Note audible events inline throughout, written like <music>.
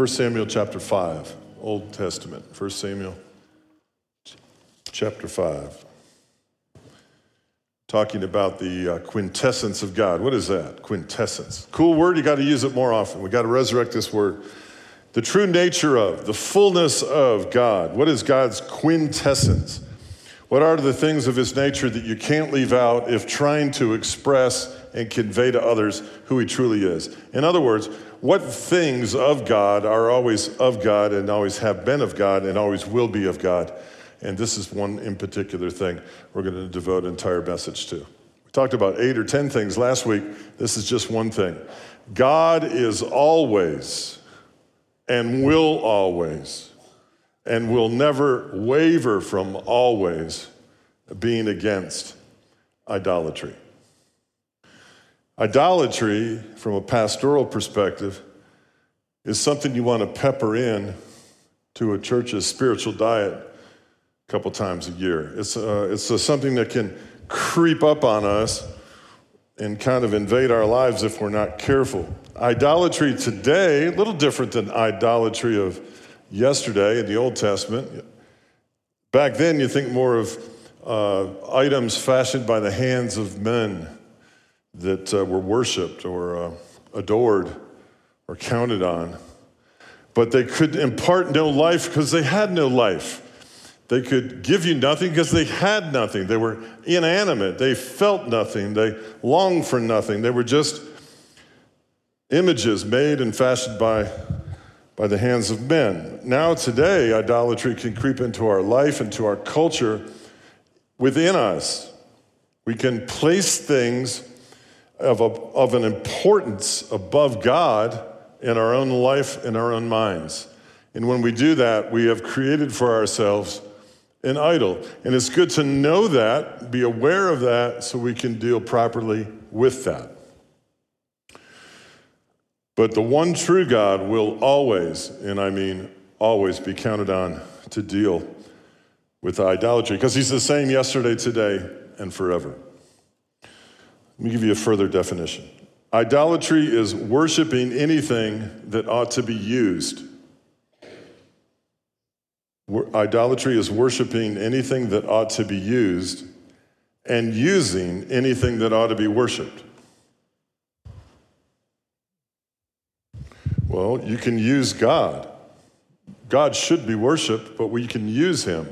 Bible uh, 1 Samuel chapter 5, Old Testament. 1 Samuel chapter 5. Talking about the uh, quintessence of God. What is that? Quintessence. Cool word, you got to use it more often. We got to resurrect this word. The true nature of, the fullness of God. What is God's quintessence? What are the things of his nature that you can't leave out if trying to express and convey to others who he truly is? In other words, what things of God are always of God and always have been of God and always will be of God? And this is one in particular thing we're going to devote an entire message to. We talked about eight or 10 things last week. This is just one thing. God is always and will always and will never waver from always being against idolatry. Idolatry, from a pastoral perspective, is something you want to pepper in to a church's spiritual diet a couple times a year. It's, uh, it's uh, something that can creep up on us and kind of invade our lives if we're not careful. Idolatry today, a little different than idolatry of yesterday in the Old Testament. Back then, you think more of uh, items fashioned by the hands of men that uh, were worshiped or uh, adored or counted on. But they could impart no life because they had no life. They could give you nothing because they had nothing. They were inanimate. They felt nothing. They longed for nothing. They were just images made and fashioned by, by the hands of men. Now, today, idolatry can creep into our life, into our culture within us. We can place things of, a, of an importance above God in our own life, in our own minds. And when we do that, we have created for ourselves an idol. And it's good to know that, be aware of that, so we can deal properly with that. But the one true God will always, and I mean always, be counted on to deal with idolatry because he's the same yesterday, today, and forever. Let me give you a further definition. Idolatry is worshiping anything that ought to be used. Idolatry is worshiping anything that ought to be used and using anything that ought to be worshiped. Well, you can use God. God should be worshiped, but we can use him.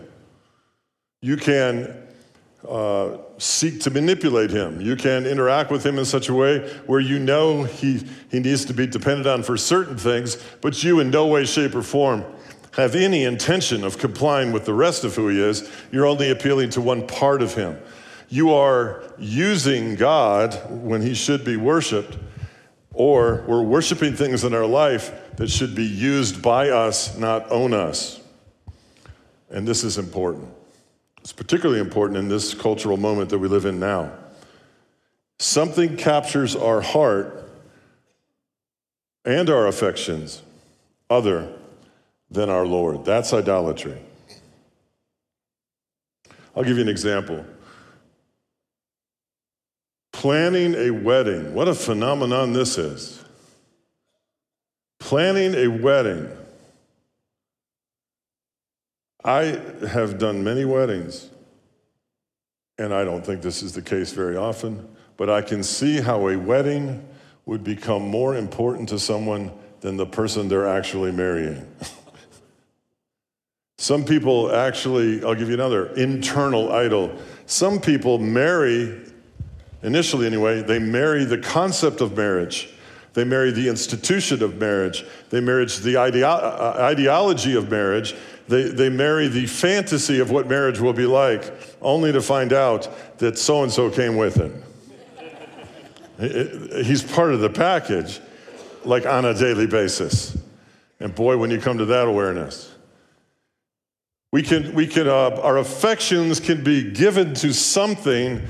You can uh, seek to manipulate him. You can interact with him in such a way where you know he, he needs to be depended on for certain things, but you, in no way, shape, or form, have any intention of complying with the rest of who he is. You're only appealing to one part of him. You are using God when he should be worshiped, or we're worshiping things in our life that should be used by us, not own us. And this is important. It's particularly important in this cultural moment that we live in now. Something captures our heart and our affections other than our Lord. That's idolatry. I'll give you an example. Planning a wedding. What a phenomenon this is. Planning a wedding I have done many weddings, and I don't think this is the case very often, but I can see how a wedding would become more important to someone than the person they're actually marrying. <laughs> Some people actually, I'll give you another internal idol. Some people marry, initially anyway, they marry the concept of marriage. They marry the institution of marriage. They marry the ideo- uh, ideology of marriage. They, they marry the fantasy of what marriage will be like, only to find out that so and so came with it. He's part of the package, like on a daily basis. And boy, when you come to that awareness, we can, we can uh, our affections can be given to something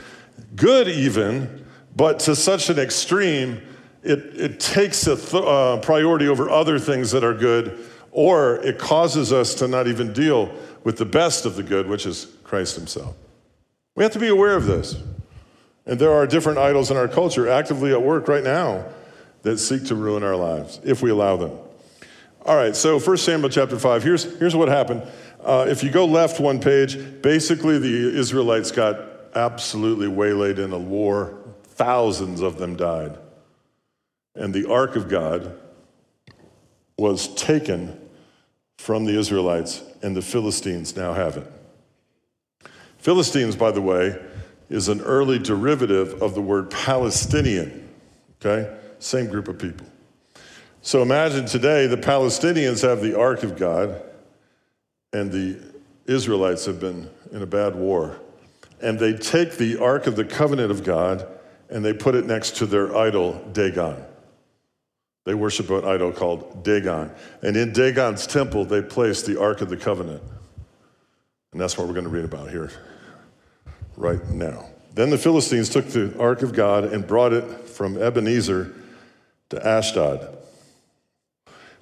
good, even, but to such an extreme, it, it takes a th- uh, priority over other things that are good or it causes us to not even deal with the best of the good, which is Christ Himself. We have to be aware of this. And there are different idols in our culture actively at work right now. that seek to ruin our lives if we allow them. All right, so 1 Samuel chapter 5, here's, here's what happened. Uh, if you go left one page, basically the Israelites got absolutely waylaid in a war. Thousands of them died. And the ark of God was taken from the Israelites, and the Philistines now have it. Philistines, by the way, is an early derivative of the word Palestinian, okay? Same group of people. So imagine today the Palestinians have the Ark of God, and the Israelites have been in a bad war. And they take the Ark of the Covenant of God and they put it next to their idol, Dagon. They worship an idol called Dagon. And in Dagon's temple, they placed the Ark of the Covenant. And that's what we're going to read about here right now. Then the Philistines took the ark of God and brought it from Ebenezer to Ashdod.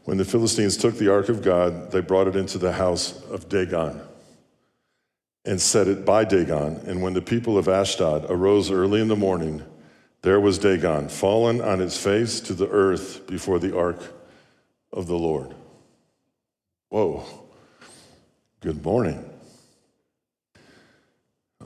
When the Philistines took the ark of God, they brought it into the house of Dagon and set it by Dagon. And when the people of Ashdod arose early in the morning, there was Dagon, fallen on its face to the earth before the ark of the Lord. Whoa. Good morning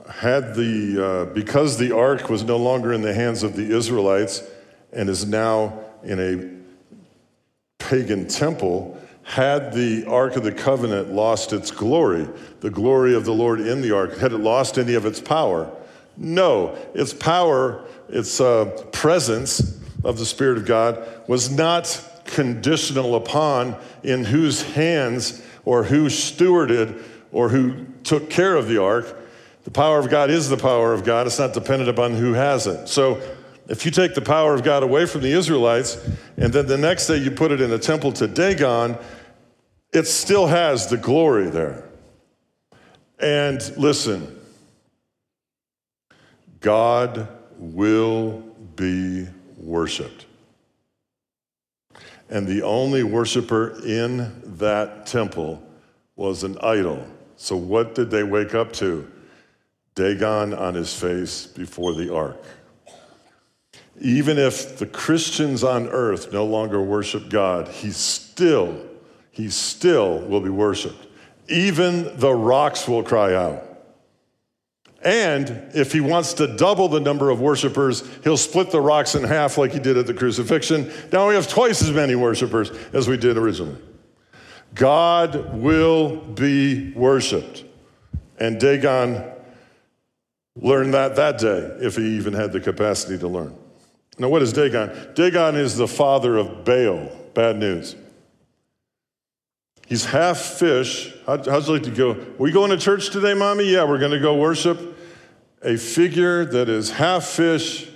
had the, uh, because the ark was no longer in the hands of the Israelites and is now in a pagan temple, had the Ark of the Covenant lost its glory, the glory of the Lord in the Ark, had it lost any of its power? No. Its power, its uh, presence of the Spirit of God was not conditional upon in whose hands or who stewarded or who took care of the ark. The power of God is the power of God. It's not dependent upon who has it. So if you take the power of God away from the Israelites and then the next day you put it in a temple to Dagon, it still has the glory there. And listen, God will be worshiped. And the only worshiper in that temple was an idol. So, what did they wake up to? Dagon on his face before the ark. Even if the Christians on earth no longer worship God, he still, he still will be worshiped. Even the rocks will cry out. And if he wants to double the number of worshipers, he'll split the rocks in half like he did at the crucifixion. Now we have twice as many worshipers as we did originally. God will be worshiped. And Dagon learned that that day, if he even had the capacity to learn. Now, what is Dagon? Dagon is the father of Baal. Bad news. He's half fish. How'd, how'd you like to go? We going to church today, mommy? Yeah, we're going to go worship a figure that is half fish,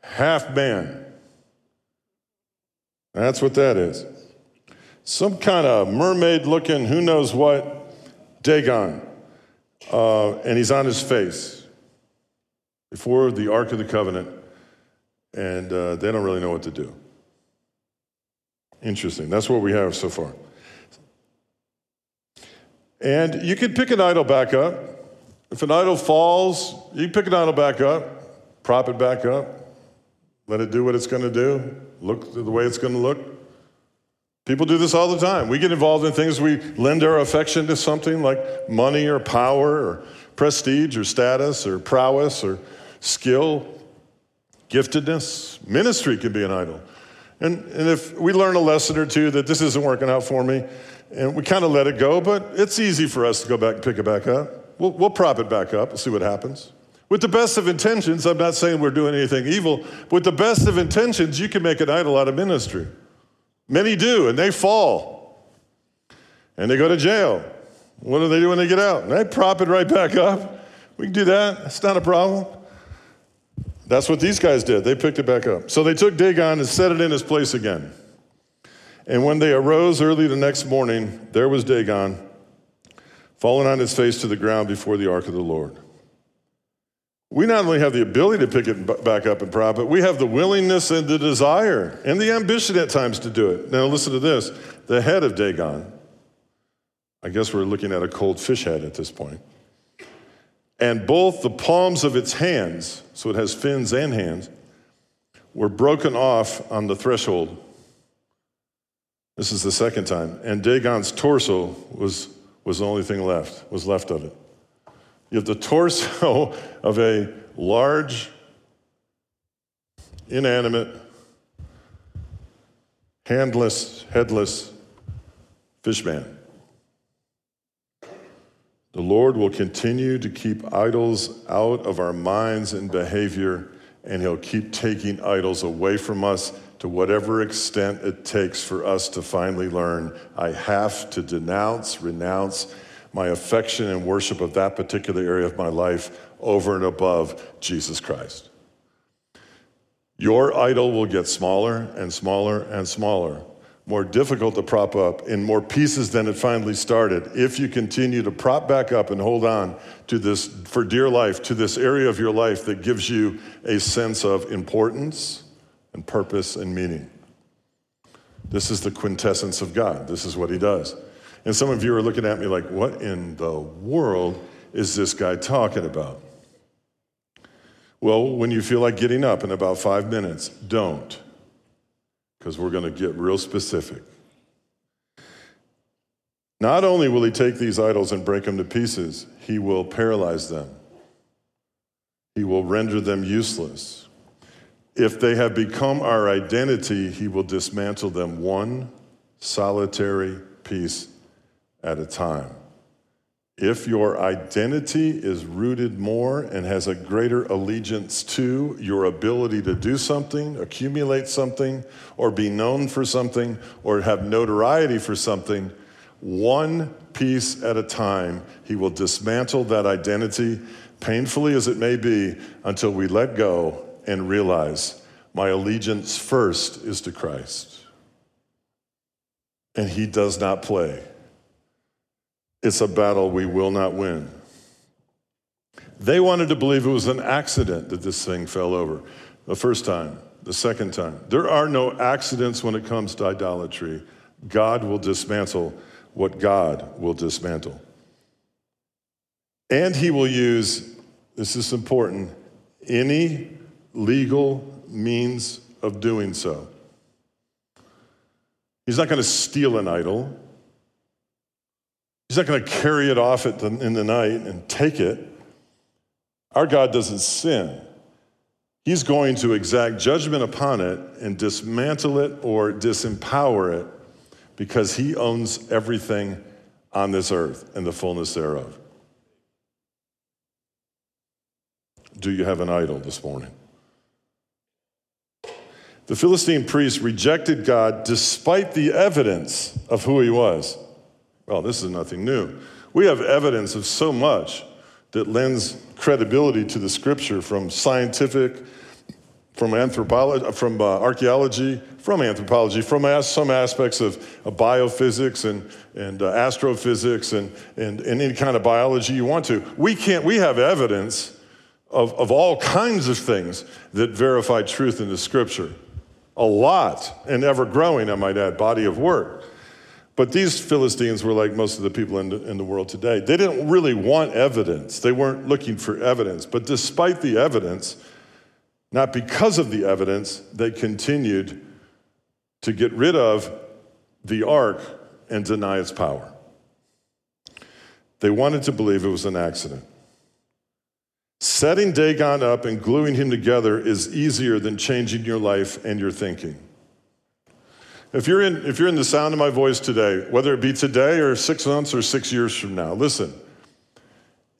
half man. That's what that is. Some kind of mermaid looking, who knows what, Dagon. Uh, and he's on his face before the Ark of the Covenant, and uh, they don't really know what to do. Interesting. That's what we have so far. And you can pick an idol back up. If an idol falls, you pick an idol back up, prop it back up, let it do what it's going to do, look the way it's going to look. People do this all the time. We get involved in things, we lend our affection to something like money or power or prestige or status or prowess or skill, giftedness. Ministry can be an idol. And, and if we learn a lesson or two that this isn't working out for me, and we kind of let it go, but it's easy for us to go back and pick it back up. We'll, we'll prop it back up and see what happens. With the best of intentions, I'm not saying we're doing anything evil, with the best of intentions, you can make an idol out of ministry. Many do, and they fall. And they go to jail. What do they do when they get out? They prop it right back up. We can do that. It's not a problem. That's what these guys did. They picked it back up. So they took Dagon and set it in his place again. And when they arose early the next morning, there was Dagon, fallen on his face to the ground before the ark of the Lord. We not only have the ability to pick it back up and prop it, we have the willingness and the desire and the ambition at times to do it. Now, listen to this the head of Dagon, I guess we're looking at a cold fish head at this point and both the palms of its hands, so it has fins and hands, were broken off on the threshold. This is the second time. And Dagon's torso was, was the only thing left, was left of it. You have the torso <laughs> of a large, inanimate, handless, headless fishman. The Lord will continue to keep idols out of our minds and behavior, and He'll keep taking idols away from us to whatever extent it takes for us to finally learn I have to denounce, renounce my affection and worship of that particular area of my life over and above Jesus Christ. Your idol will get smaller and smaller and smaller more difficult to prop up in more pieces than it finally started if you continue to prop back up and hold on to this for dear life to this area of your life that gives you a sense of importance and purpose and meaning this is the quintessence of god this is what he does and some of you are looking at me like what in the world is this guy talking about well when you feel like getting up in about five minutes don't because we're going to get real specific. Not only will he take these idols and break them to pieces, he will paralyze them. He will render them useless. If they have become our identity, he will dismantle them one solitary piece at a time. If your identity is rooted more and has a greater allegiance to your ability to do something, accumulate something, or be known for something, or have notoriety for something, one piece at a time, he will dismantle that identity, painfully as it may be, until we let go and realize my allegiance first is to Christ. And he does not play. It's a battle we will not win. They wanted to believe it was an accident that this thing fell over the first time, the second time. There are no accidents when it comes to idolatry. God will dismantle what God will dismantle. And he will use, this is important, any legal means of doing so. He's not going to steal an idol. He's not going to carry it off the, in the night and take it. Our God doesn't sin. He's going to exact judgment upon it and dismantle it or disempower it because he owns everything on this earth and the fullness thereof. Do you have an idol this morning? The Philistine priests rejected God despite the evidence of who he was. Well, this is nothing new. We have evidence of so much that lends credibility to the scripture from scientific, from anthropology, from uh, archaeology, from anthropology, from as, some aspects of, of, biophysics and, and uh, astrophysics and, and, and any kind of biology you want to. We can't, we have evidence of, of all kinds of things that verify truth in the scripture. A lot, and ever growing, I might add, body of work. But these Philistines were like most of the people in the, in the world today. They didn't really want evidence, they weren't looking for evidence. But despite the evidence, not because of the evidence, they continued to get rid of the ark and deny its power. They wanted to believe it was an accident. Setting Dagon up and gluing him together is easier than changing your life and your thinking. If you're, in, if you're in the sound of my voice today, whether it be today or six months or six years from now, listen.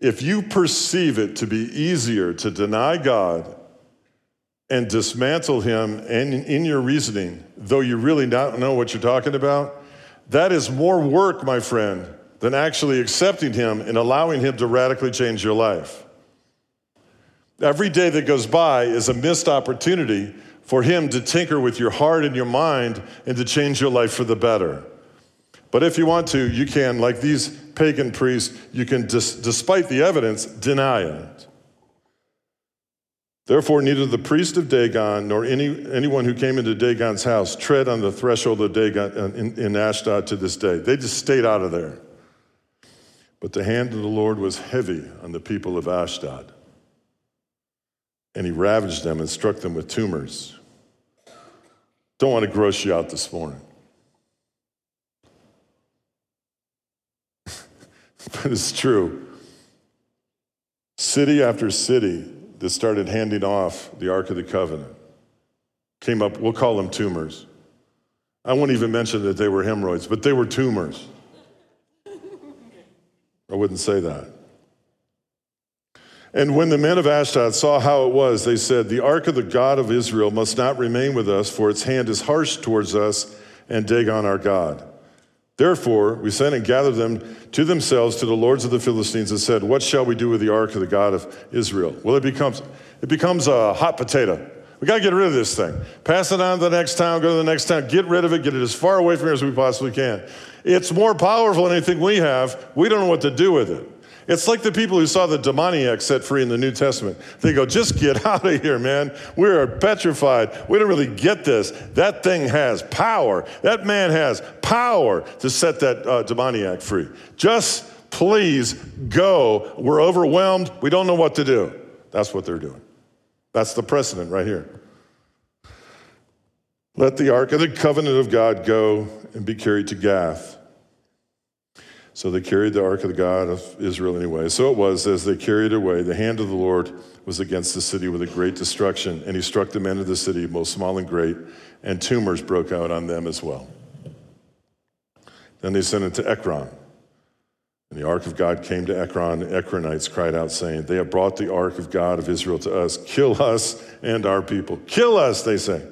If you perceive it to be easier to deny God and dismantle Him and in your reasoning, though you really don't know what you're talking about, that is more work, my friend, than actually accepting Him and allowing Him to radically change your life. Every day that goes by is a missed opportunity for Him to tinker with your heart and your mind and to change your life for the better. But if you want to, you can, like these pagan priests, you can, dis- despite the evidence, deny it. Therefore, neither the priest of Dagon nor any, anyone who came into Dagon's house tread on the threshold of Dagon uh, in, in Ashdod to this day. They just stayed out of there. But the hand of the Lord was heavy on the people of Ashdod and he ravaged them and struck them with tumors. Don't want to gross you out this morning. <laughs> but it's true. City after city that started handing off the Ark of the Covenant came up, we'll call them tumors. I won't even mention that they were hemorrhoids, but they were tumors. I wouldn't say that. And when the men of Ashdod saw how it was, they said, The ark of the God of Israel must not remain with us, for its hand is harsh towards us and Dagon our God. Therefore, we sent and gathered them to themselves to the lords of the Philistines and said, What shall we do with the ark of the God of Israel? Well, it becomes, it becomes a hot potato. We got to get rid of this thing. Pass it on to the next town, go to the next town, get rid of it, get it as far away from here as we possibly can. It's more powerful than anything we have. We don't know what to do with it. It's like the people who saw the demoniac set free in the New Testament. They go, just get <laughs> out of here, man. We are petrified. We don't really get this. That thing has power. That man has power to set that uh, demoniac free. Just please go. We're overwhelmed. We don't know what to do. That's what they're doing. That's the precedent right here. Let the ark of the covenant of God go and be carried to Gath. So they carried the ark of the God of Israel anyway. So it was, as they carried it away, the hand of the Lord was against the city with a great destruction, and he struck the men of the city, both small and great, and tumors broke out on them as well. Then they sent it to Ekron. And the ark of God came to Ekron. The Ekronites cried out, saying, They have brought the ark of God of Israel to us. Kill us and our people. Kill us, they say.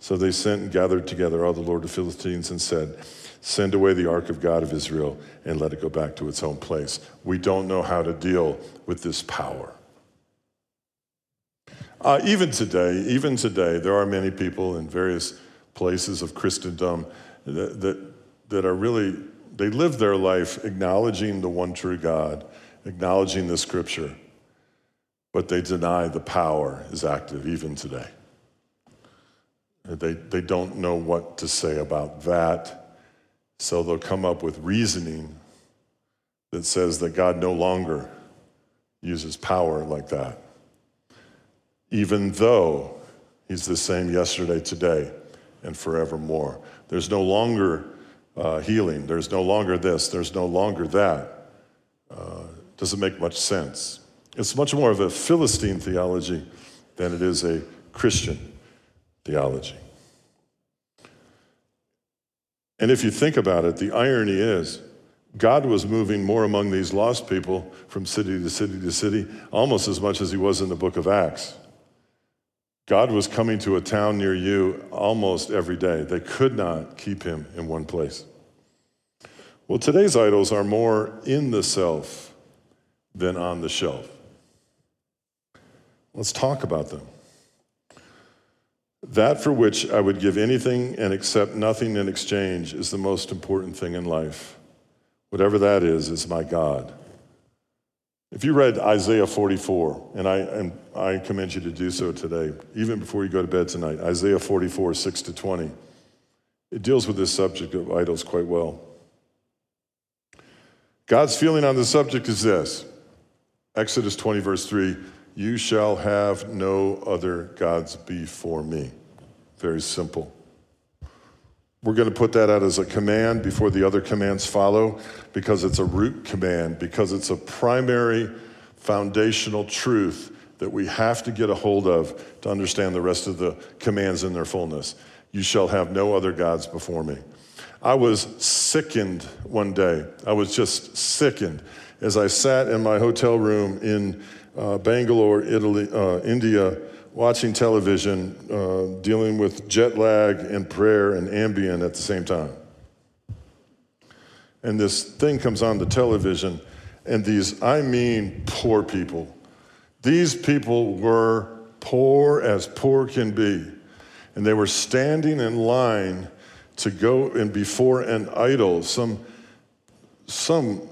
So they sent and gathered together all the Lord of Philistines and said, Send away the ark of God of Israel and let it go back to its own place. We don't know how to deal with this power. Uh, even today, even today, there are many people in various places of Christendom that, that, that are really, they live their life acknowledging the one true God, acknowledging the scripture, but they deny the power is active even today. They, they don't know what to say about that. So they'll come up with reasoning that says that God no longer uses power like that, even though He's the same yesterday, today, and forevermore. There's no longer uh, healing, there's no longer this, there's no longer that. Uh, doesn't make much sense. It's much more of a Philistine theology than it is a Christian theology. And if you think about it, the irony is God was moving more among these lost people from city to city to city, almost as much as he was in the book of Acts. God was coming to a town near you almost every day. They could not keep him in one place. Well, today's idols are more in the self than on the shelf. Let's talk about them. That for which I would give anything and accept nothing in exchange is the most important thing in life. Whatever that is, is my God. If you read Isaiah 44, and I, and I commend you to do so today, even before you go to bed tonight, Isaiah 44, 6 to 20, it deals with this subject of idols quite well. God's feeling on the subject is this Exodus 20, verse 3 You shall have no other gods before me. Very simple. We're going to put that out as a command before the other commands follow because it's a root command, because it's a primary foundational truth that we have to get a hold of to understand the rest of the commands in their fullness. You shall have no other gods before me. I was sickened one day. I was just sickened as I sat in my hotel room in uh, Bangalore, Italy, uh, India watching television, uh, dealing with jet lag and prayer and Ambien at the same time. And this thing comes on the television, and these, I mean, poor people. These people were poor as poor can be. And they were standing in line to go and before an idol, some, some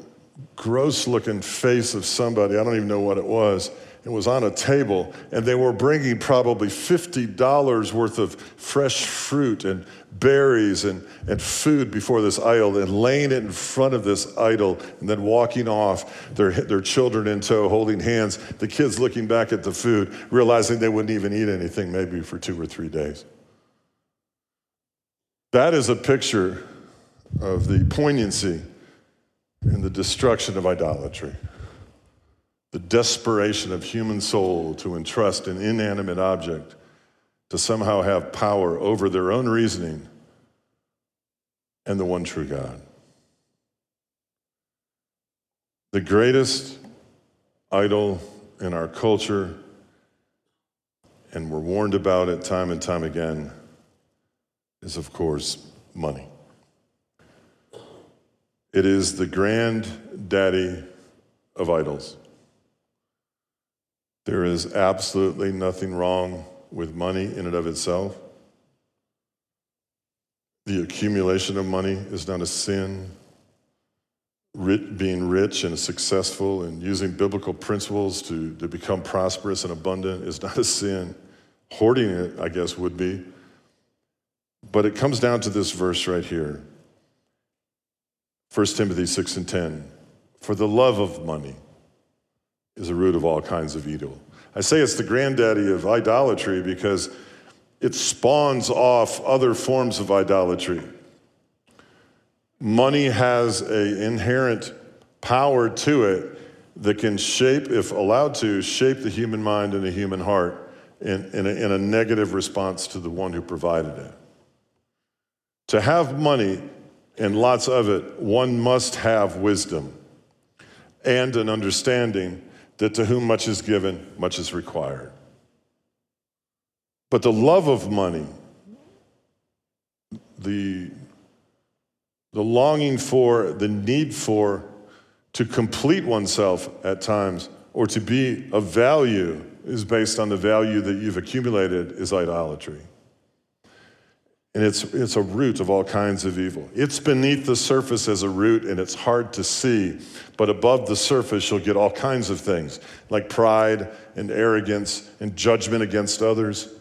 gross looking face of somebody, I don't even know what it was it was on a table, and they were bringing probably $50 worth of fresh fruit and berries and, and food before this idol and laying it in front of this idol and then walking off, their, their children in tow, holding hands, the kids looking back at the food, realizing they wouldn't even eat anything maybe for two or three days. That is a picture of the poignancy and the destruction of idolatry. The desperation of human soul to entrust an inanimate object to somehow have power over their own reasoning and the one true God. The greatest idol in our culture, and we're warned about it time and time again, is of course money. It is the granddaddy of idols. There is absolutely nothing wrong with money in and of itself. The accumulation of money is not a sin. being rich and successful and using biblical principles to, to become prosperous and abundant is not a sin. Hoarding it, I guess, would be. But it comes down to this verse right here 1 Timothy 6 and 10. For the love of money is a root of all kinds of evil. I say it's the granddaddy of idolatry because it spawns off other forms of idolatry. Money has an inherent power to it that can shape, if allowed to, shape the human mind and the human heart in, in, a, in a negative response to the one who provided it. To have money and lots of it, one must have wisdom and an understanding that to whom much is given, much is required. But the love of money, the, the longing for, the need for, to complete oneself at times or to be of value is based on the value that you've accumulated is idolatry. And it's, it's a root of all kinds of evil. It's beneath the surface as a root and it's hard to see. But above the surface, you'll get all kinds of things like pride and arrogance and judgment against others.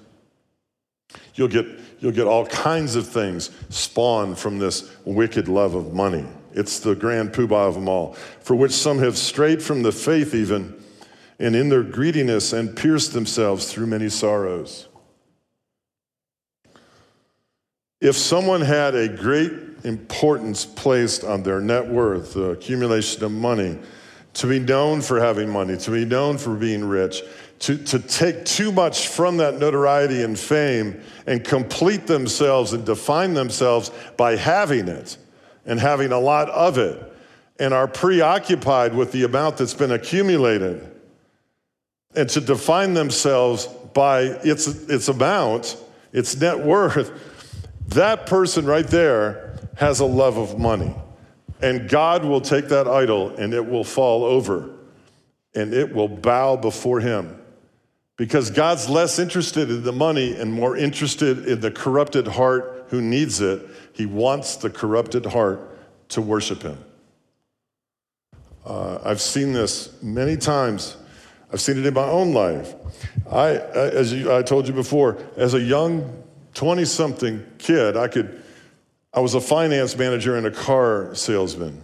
You'll get, you'll get all kinds of things spawned from this wicked love of money. It's the grand poobah of them all, for which some have strayed from the faith even, and in their greediness and pierced themselves through many sorrows. If someone had a great importance placed on their net worth, the accumulation of money, to be known for having money, to be known for being rich, to, to take too much from that notoriety and fame and complete themselves and define themselves by having it and having a lot of it, and are preoccupied with the amount that's been accumulated, and to define themselves by its, its amount, its net worth that person right there has a love of money. And God will take that idol and it will fall over and it will bow before him. Because God's less interested in the money and more interested in the corrupted heart who needs it. He wants the corrupted heart to worship him. Uh, I've seen this many times. I've seen it in my own life. I, as you, I told you before, as a young 20 something kid, I could, I was a finance manager and a car salesman.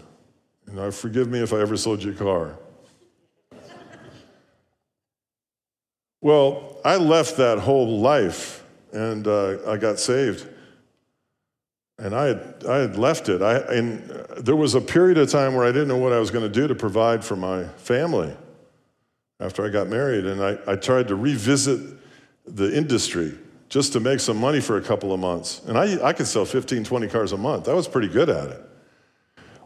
And I forgive me if I ever sold you a car. well, I left that whole life and uh, I got saved. And I had, I had left it. I, and there was a period of time where I didn't know what I was going to do to provide for my family after I got married. And I, I tried to revisit the industry just to make some money for a couple of months. And I, I could sell 15, 20 cars a month. I was pretty good at it.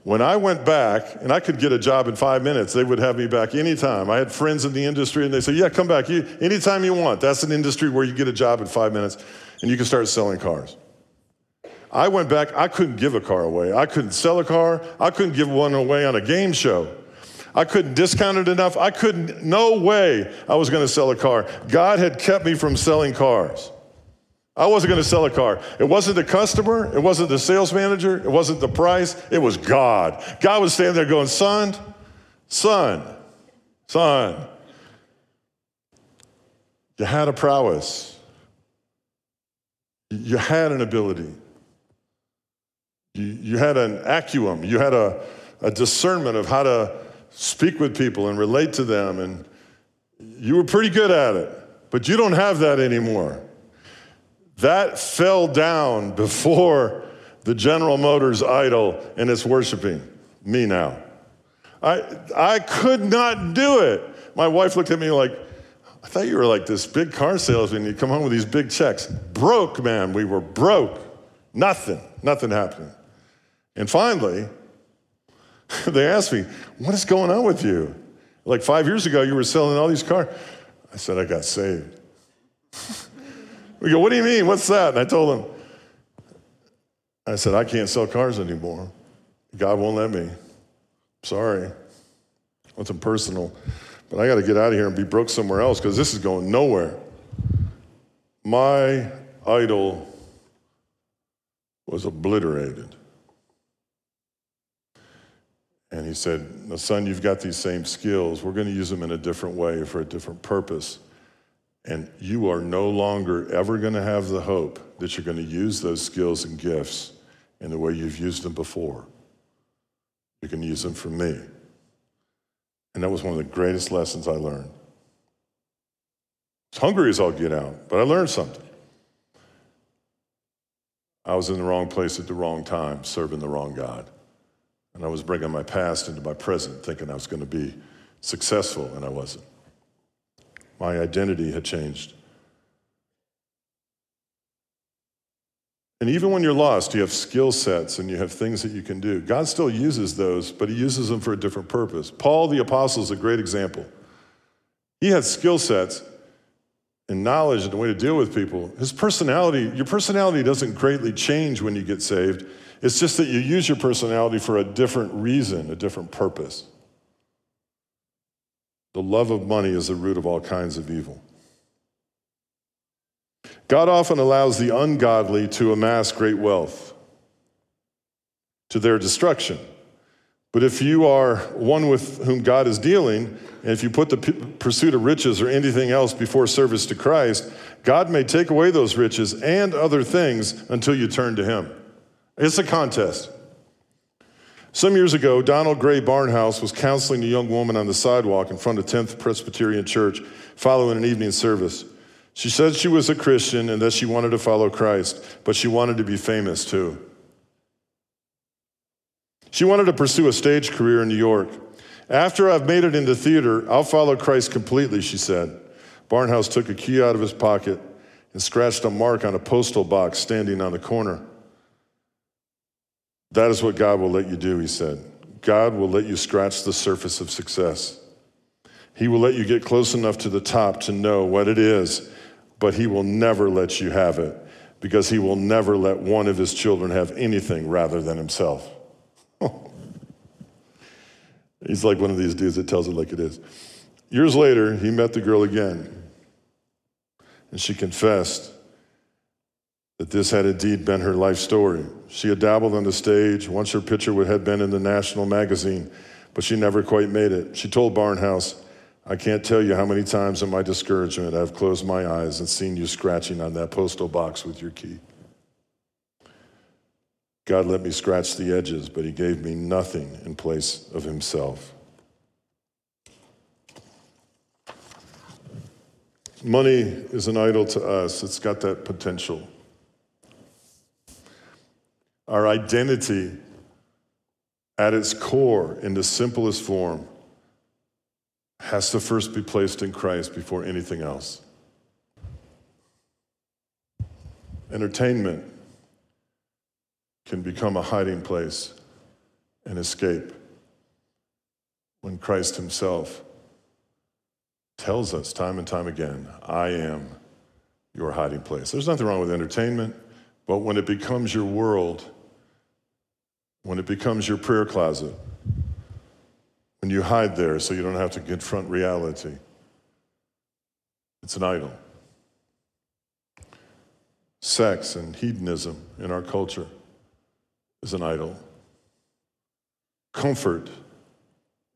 When I went back, and I could get a job in five minutes, they would have me back anytime. I had friends in the industry, and they said, Yeah, come back you, anytime you want. That's an industry where you get a job in five minutes and you can start selling cars. I went back, I couldn't give a car away. I couldn't sell a car. I couldn't give one away on a game show. I couldn't discount it enough. I couldn't, no way I was going to sell a car. God had kept me from selling cars. I wasn't going to sell a car. It wasn't the customer. It wasn't the sales manager. It wasn't the price. It was God. God was standing there going, Son, son, son. You had a prowess. You had an ability. You, had an acumen. You had a, a discernment of how to speak with people and relate to them. And you were pretty good at it. But you don't have that anymore. That fell down before the General Motors idol and it's worshiping me now. I, I could not do it. My wife looked at me like, I thought you were like this big car salesman. You come home with these big checks. Broke, man. We were broke. Nothing. Nothing happening. And finally, <laughs> they asked me, What is going on with you? Like five years ago, you were selling all these cars. I said, I got saved. <laughs> we go, What do you mean? What's that? And I told him, I said, I can't sell cars anymore. God won't let me. Sorry. Wasn't personal. But I got to get out of here and be broke somewhere else because this is going nowhere. My idol was obliterated. And he said, Son, you've got these same skills. We're going to use them in a different way for a different purpose. And you are no longer ever going to have the hope that you're going to use those skills and gifts in the way you've used them before. You can use them for me. And that was one of the greatest lessons I learned. It's hungry as I'll get out, but I learned something. I was in the wrong place at the wrong time, serving the wrong God. And I was bringing my past into my present, thinking I was going to be successful, and I wasn't. My identity had changed. And even when you're lost, you have skill sets and you have things that you can do. God still uses those, but He uses them for a different purpose. Paul the Apostle is a great example. He had skill sets and knowledge and the way to deal with people. His personality, your personality doesn't greatly change when you get saved. It's just that you use your personality for a different reason, a different purpose. The love of money is the root of all kinds of evil. God often allows the ungodly to amass great wealth to their destruction. But if you are one with whom God is dealing, and if you put the pursuit of riches or anything else before service to Christ, God may take away those riches and other things until you turn to Him. It's a contest. Some years ago, Donald Grey Barnhouse was counseling a young woman on the sidewalk in front of 10th Presbyterian Church following an evening service. She said she was a Christian and that she wanted to follow Christ, but she wanted to be famous too. She wanted to pursue a stage career in New York. After I've made it into theater, I'll follow Christ completely, she said. Barnhouse took a key out of his pocket and scratched a mark on a postal box standing on the corner. That is what God will let you do, he said. God will let you scratch the surface of success. He will let you get close enough to the top to know what it is but he will never let you have it because he will never let one of his children have anything rather than himself. <laughs> He's like one of these dudes that tells it like it is. Years later, he met the girl again, and she confessed that this had indeed been her life story. She had dabbled on the stage. Once her picture had been in the national magazine, but she never quite made it. She told Barnhouse, I can't tell you how many times in my discouragement I've closed my eyes and seen you scratching on that postal box with your key. God let me scratch the edges, but He gave me nothing in place of Himself. Money is an idol to us, it's got that potential. Our identity, at its core, in the simplest form, has to first be placed in Christ before anything else. Entertainment can become a hiding place and escape when Christ Himself tells us time and time again, I am your hiding place. There's nothing wrong with entertainment, but when it becomes your world, when it becomes your prayer closet, when you hide there so you don't have to confront reality. It's an idol. Sex and hedonism in our culture is an idol. Comfort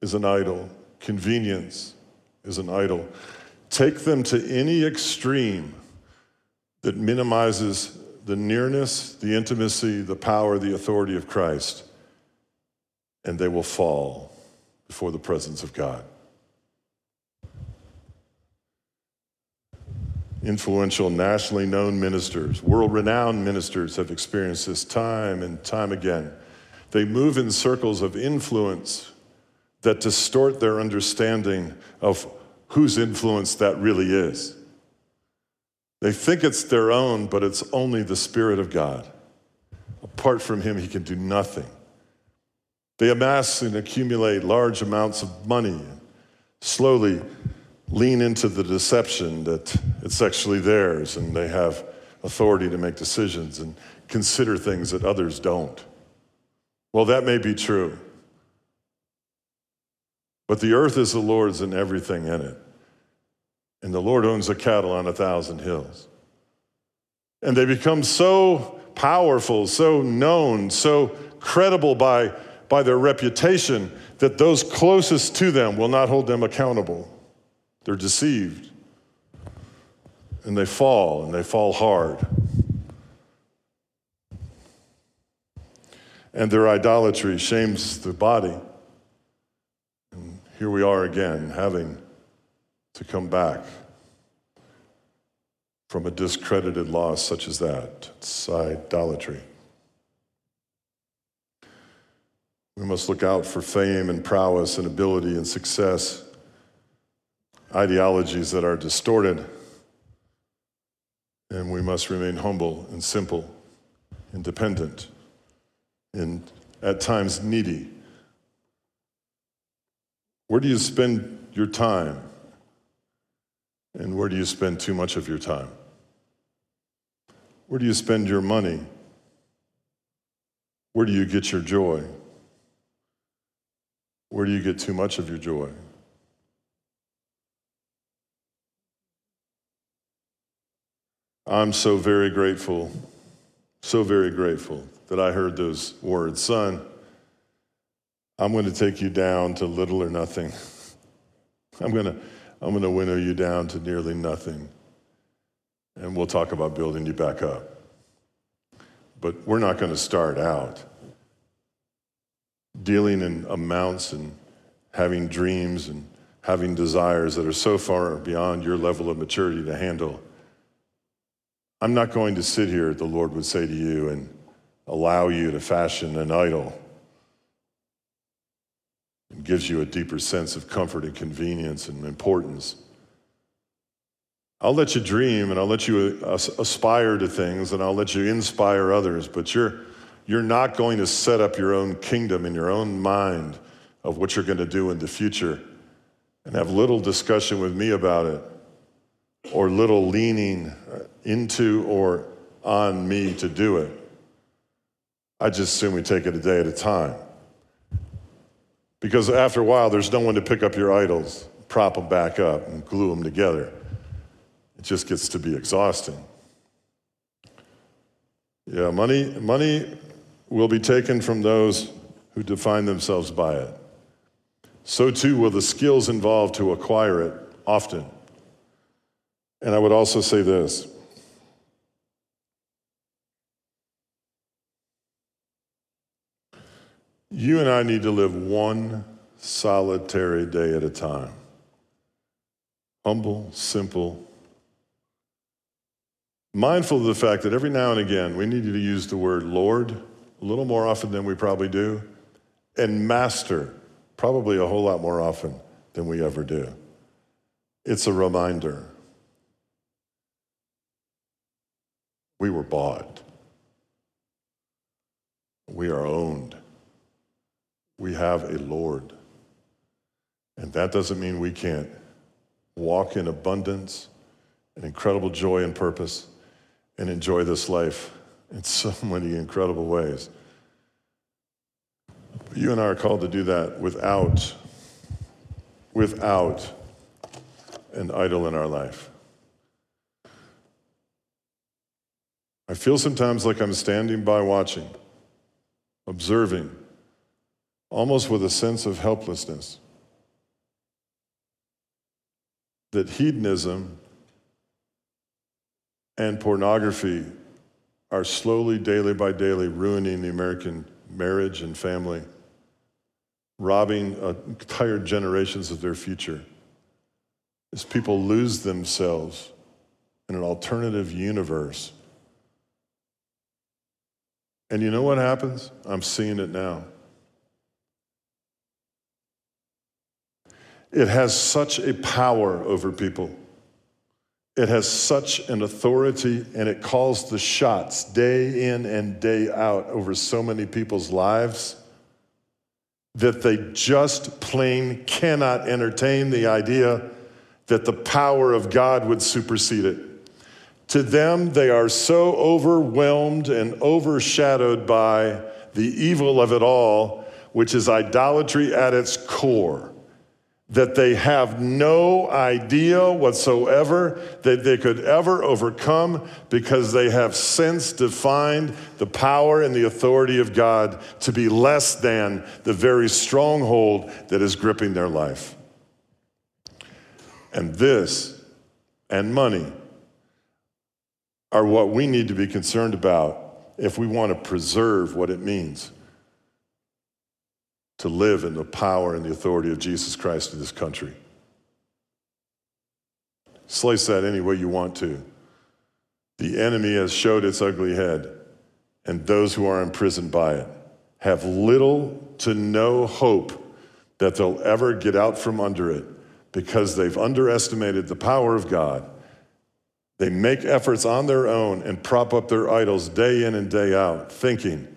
is an idol. Convenience is an idol. Take them to any extreme that minimizes the nearness, the intimacy, the power, the authority of Christ, and they will fall before the presence of God. influential, nationally known ministers, world renowned ministers have experienced this time and time again. They move in circles of influence that distort their understanding of whose influence that really is. They think it's their own, but it's only the Spirit of God. Apart from Him, He can do nothing. They amass and accumulate large amounts of money, and slowly lean into the deception that it's actually theirs and they have authority to make decisions and consider things that others don't. Well, that may be true. But the earth is the Lord's and everything in it. And the Lord owns the cattle on a thousand hills. And they become so powerful, so known, so credible by, by their reputation that those closest to them will not hold them accountable. They're deceived. And they fall, and they fall hard. And their idolatry shames the body. And here we are again, having to come back from a discredited loss such as that. It's idolatry. We must look out for fame and prowess and ability and success ideologies that are distorted. And we must remain humble and simple, independent, and at times needy. Where do you spend your time? And where do you spend too much of your time? Where do you spend your money? Where do you get your joy? Where do you get too much of your joy? I'm so very grateful, so very grateful that I heard those words. Son, I'm going to take you down to little or nothing. <laughs> I'm going to, I'm going to winnow you down to nearly nothing. And we'll talk about building you back up. But we're not going to start out dealing in amounts and having dreams and having desires that are so far beyond your level of maturity to handle I'm not going to sit here, the Lord would say to you, and allow you to fashion an idol. It gives you a deeper sense of comfort and convenience and importance. I'll let you dream and I'll let you uh, aspire to things and I'll let you inspire others, but you're, you're not going to set up your own kingdom in your own mind of what you're going to do in the future and have little discussion with me about it or little leaning uh, into or on me to do it. I just assume we take it a day at a time. Because after a while, there's no one to pick up your idols, prop them back up, and glue them together. It just gets to be exhausting. Yeah, money, money will be taken from those who define themselves by it. So too will the skills involved to acquire it often. And I would also say this you and I need to live one solitary day at a time. Humble, simple, mindful of the fact that every now and again we need to use the word Lord a little more often than we probably do, and Master probably a whole lot more often than we ever do. It's a reminder. We were bought. We are owned. We have a Lord. And that doesn't mean we can't walk in abundance and incredible joy and purpose and enjoy this life in <laughs> so many incredible ways. You and I are called to do that without, without an idol in our life. I feel sometimes like I'm standing by watching, observing, almost with a sense of helplessness. That hedonism and pornography are slowly, daily by daily, ruining the American marriage and family, robbing uh, entire generations of their future. As people lose themselves in an alternative universe. And you know what happens? I'm seeing it now. It has such a power over people. It has such an authority and it calls the shots day in and day out over so many people's lives that they just plain cannot entertain the idea that the power of God would supersede it. To them, they are so overwhelmed and overshadowed by the evil of it all, which is idolatry at its core that they have no idea whatsoever that they could ever overcome because they have since defined the power and the authority of God to be less than the very stronghold that is gripping their life. And this and money are what we need to be concerned about if we want to preserve what it means to live in the power and the authority of Jesus Christ in this country. Slice that any way you want to. The enemy has showed its ugly head, and those who are imprisoned by it have little to no hope that they'll ever get out from under it because they've underestimated the power of God. They make efforts on their own and prop up their idols day in and day out, thinking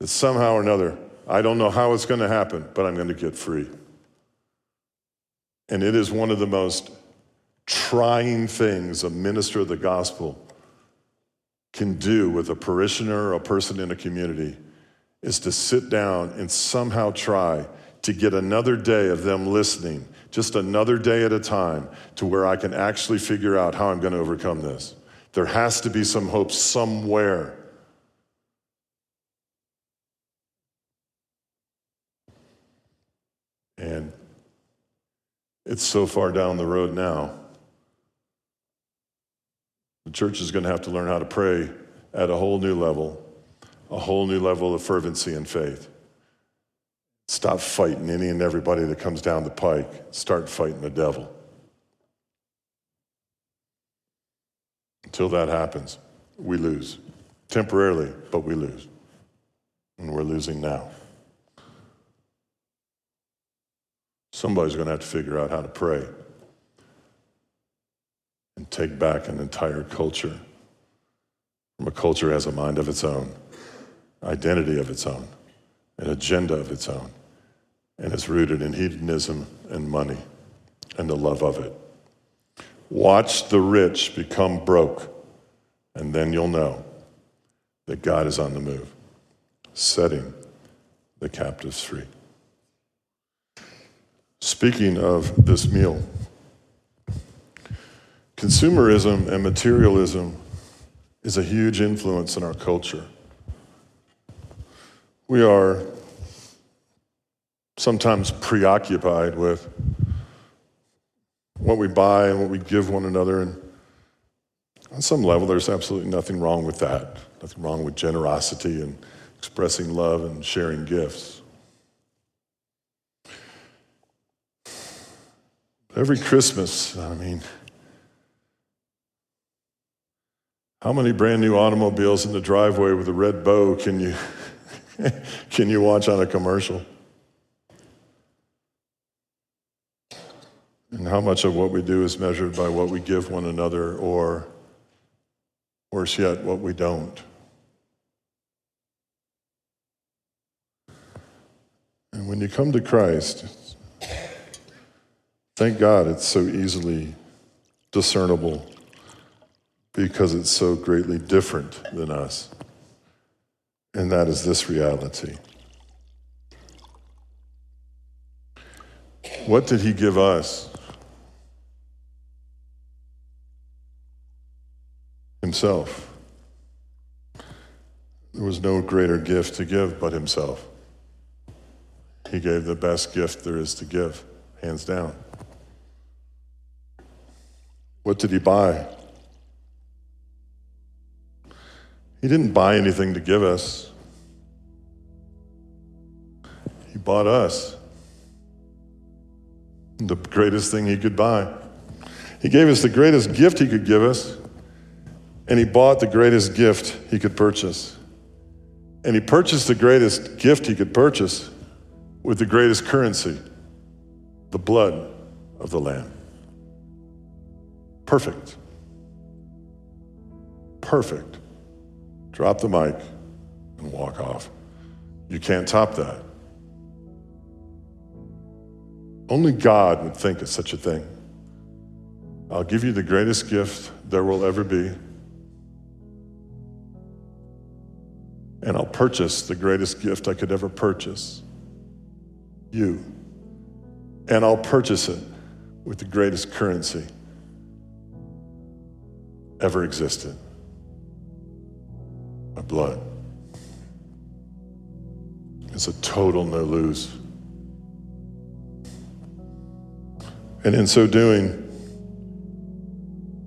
that somehow or another I don't know how it's going to happen, but I'm going to get free. And it is one of the most trying things a minister of the gospel can do with a parishioner or a person in a community is to sit down and somehow try to get another day of them listening, just another day at a time, to where I can actually figure out how I'm going to overcome this. There has to be some hope somewhere. And it's so far down the road now. The church is going to have to learn how to pray at a whole new level, a whole new level of fervency and faith. Stop fighting any and everybody that comes down the pike. Start fighting the devil. Until that happens, we lose. Temporarily, but we lose. And we're losing now. Somebody's going to have to figure out how to pray and take back an entire culture from a culture that has a mind of its own, identity of its own, an agenda of its own, and it's rooted in hedonism and money and the love of it. Watch the rich become broke, and then you'll know that God is on the move, setting the captives free. Speaking of this meal, consumerism and materialism is a huge influence in our culture. We are sometimes preoccupied with what we buy and what we give one another. And on some level, there's absolutely nothing wrong with that. Nothing wrong with generosity and expressing love and sharing gifts. Every Christmas, I mean, how many brand new automobiles in the driveway with a red bow can you, <laughs> can you watch on a commercial? And how much of what we do is measured by what we give one another, or worse yet, what we don't? And when you come to Christ, Thank God it's so easily discernible because it's so greatly different than us. And that is this reality. What did he give us? Himself. There was no greater gift to give but himself. He gave the best gift there is to give, hands down. What did he buy? He didn't buy anything to give us. He bought us. The greatest thing he could buy. He gave us the greatest gift he could give us and he bought the greatest gift he could purchase. And he purchased the greatest gift he could purchase with the greatest currency the blood of the Lamb. Perfect. Perfect. Drop the mic and walk off. You can't top that. Only God would think of such a thing. I'll give you the greatest gift there will ever be. And I'll purchase the greatest gift I could ever purchase you. And I'll purchase it with the greatest currency ever existed my blood. It's a total no lose. And in so doing,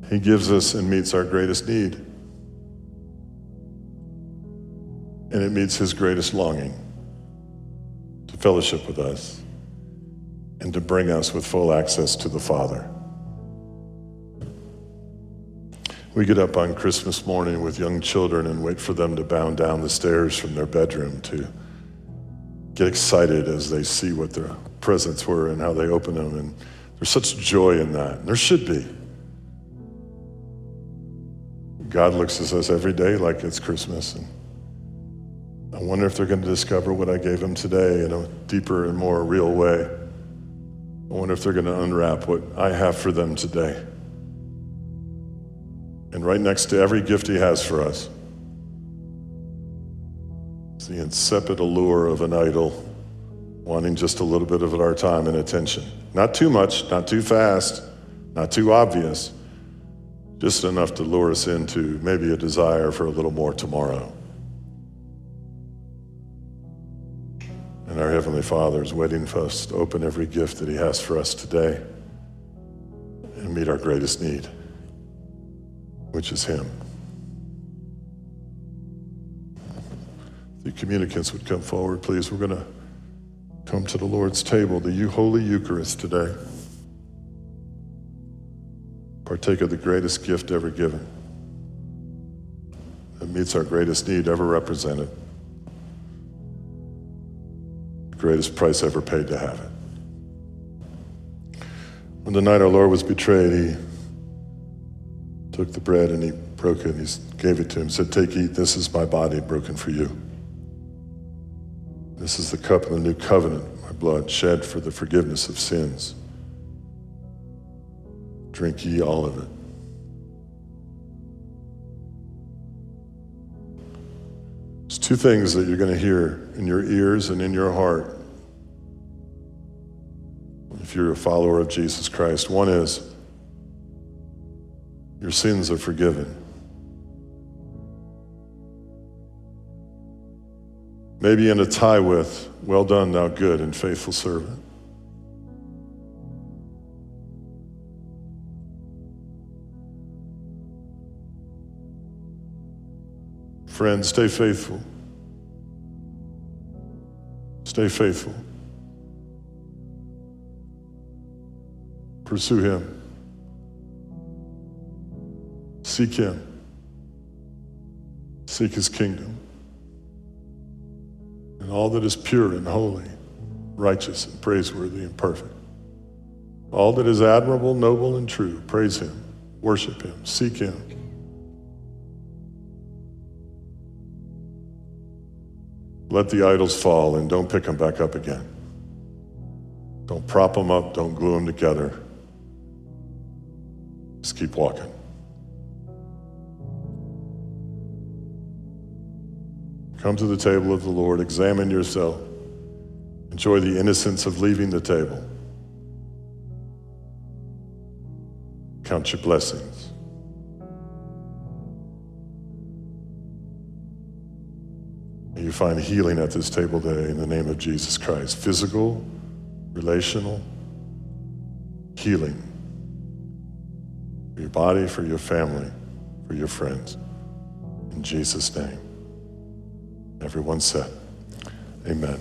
he gives us and meets our greatest need. And it meets his greatest longing to fellowship with us and to bring us with full access to the Father. We get up on Christmas morning with young children and wait for them to bound down the stairs from their bedroom to get excited as they see what their presents were and how they open them. And there's such joy in that. And there should be. God looks at us every day like it's Christmas. And I wonder if they're going to discover what I gave them today in a deeper and more real way. I wonder if they're going to unwrap what I have for them today. And right next to every gift He has for us is the insipid allure of an idol wanting just a little bit of our time and attention. Not too much, not too fast, not too obvious just enough to lure us into maybe a desire for a little more tomorrow. And our Heavenly Father is waiting for us to open every gift that He has for us today and meet our greatest need, which is Him. The communicants would come forward, please. We're going to come to the Lord's table, the Holy Eucharist today partake of the greatest gift ever given that meets our greatest need ever represented, the greatest price ever paid to have it. When the night our Lord was betrayed, he took the bread and he broke it and he gave it to him, said, Take, eat, this is my body broken for you. This is the cup of the new covenant, my blood shed for the forgiveness of sins. Drink ye all of it. There's two things that you're going to hear in your ears and in your heart if you're a follower of Jesus Christ. One is your sins are forgiven. Maybe in a tie with, well done, thou good and faithful servant. Friends, stay faithful. Stay faithful. Pursue Him. Seek Him. Seek His kingdom. And all that is pure and holy, righteous and praiseworthy and perfect. All that is admirable, noble, and true, praise Him, worship Him, seek Him. Let the idols fall and don't pick them back up again. Don't prop them up, don't glue them together. Just keep walking. Come to the table of the Lord, examine yourself, enjoy the innocence of leaving the table. Count your blessings. you find healing at this table today in the name of Jesus Christ. Physical, relational, healing for your body, for your family, for your friends. In Jesus' name. Everyone said, Amen.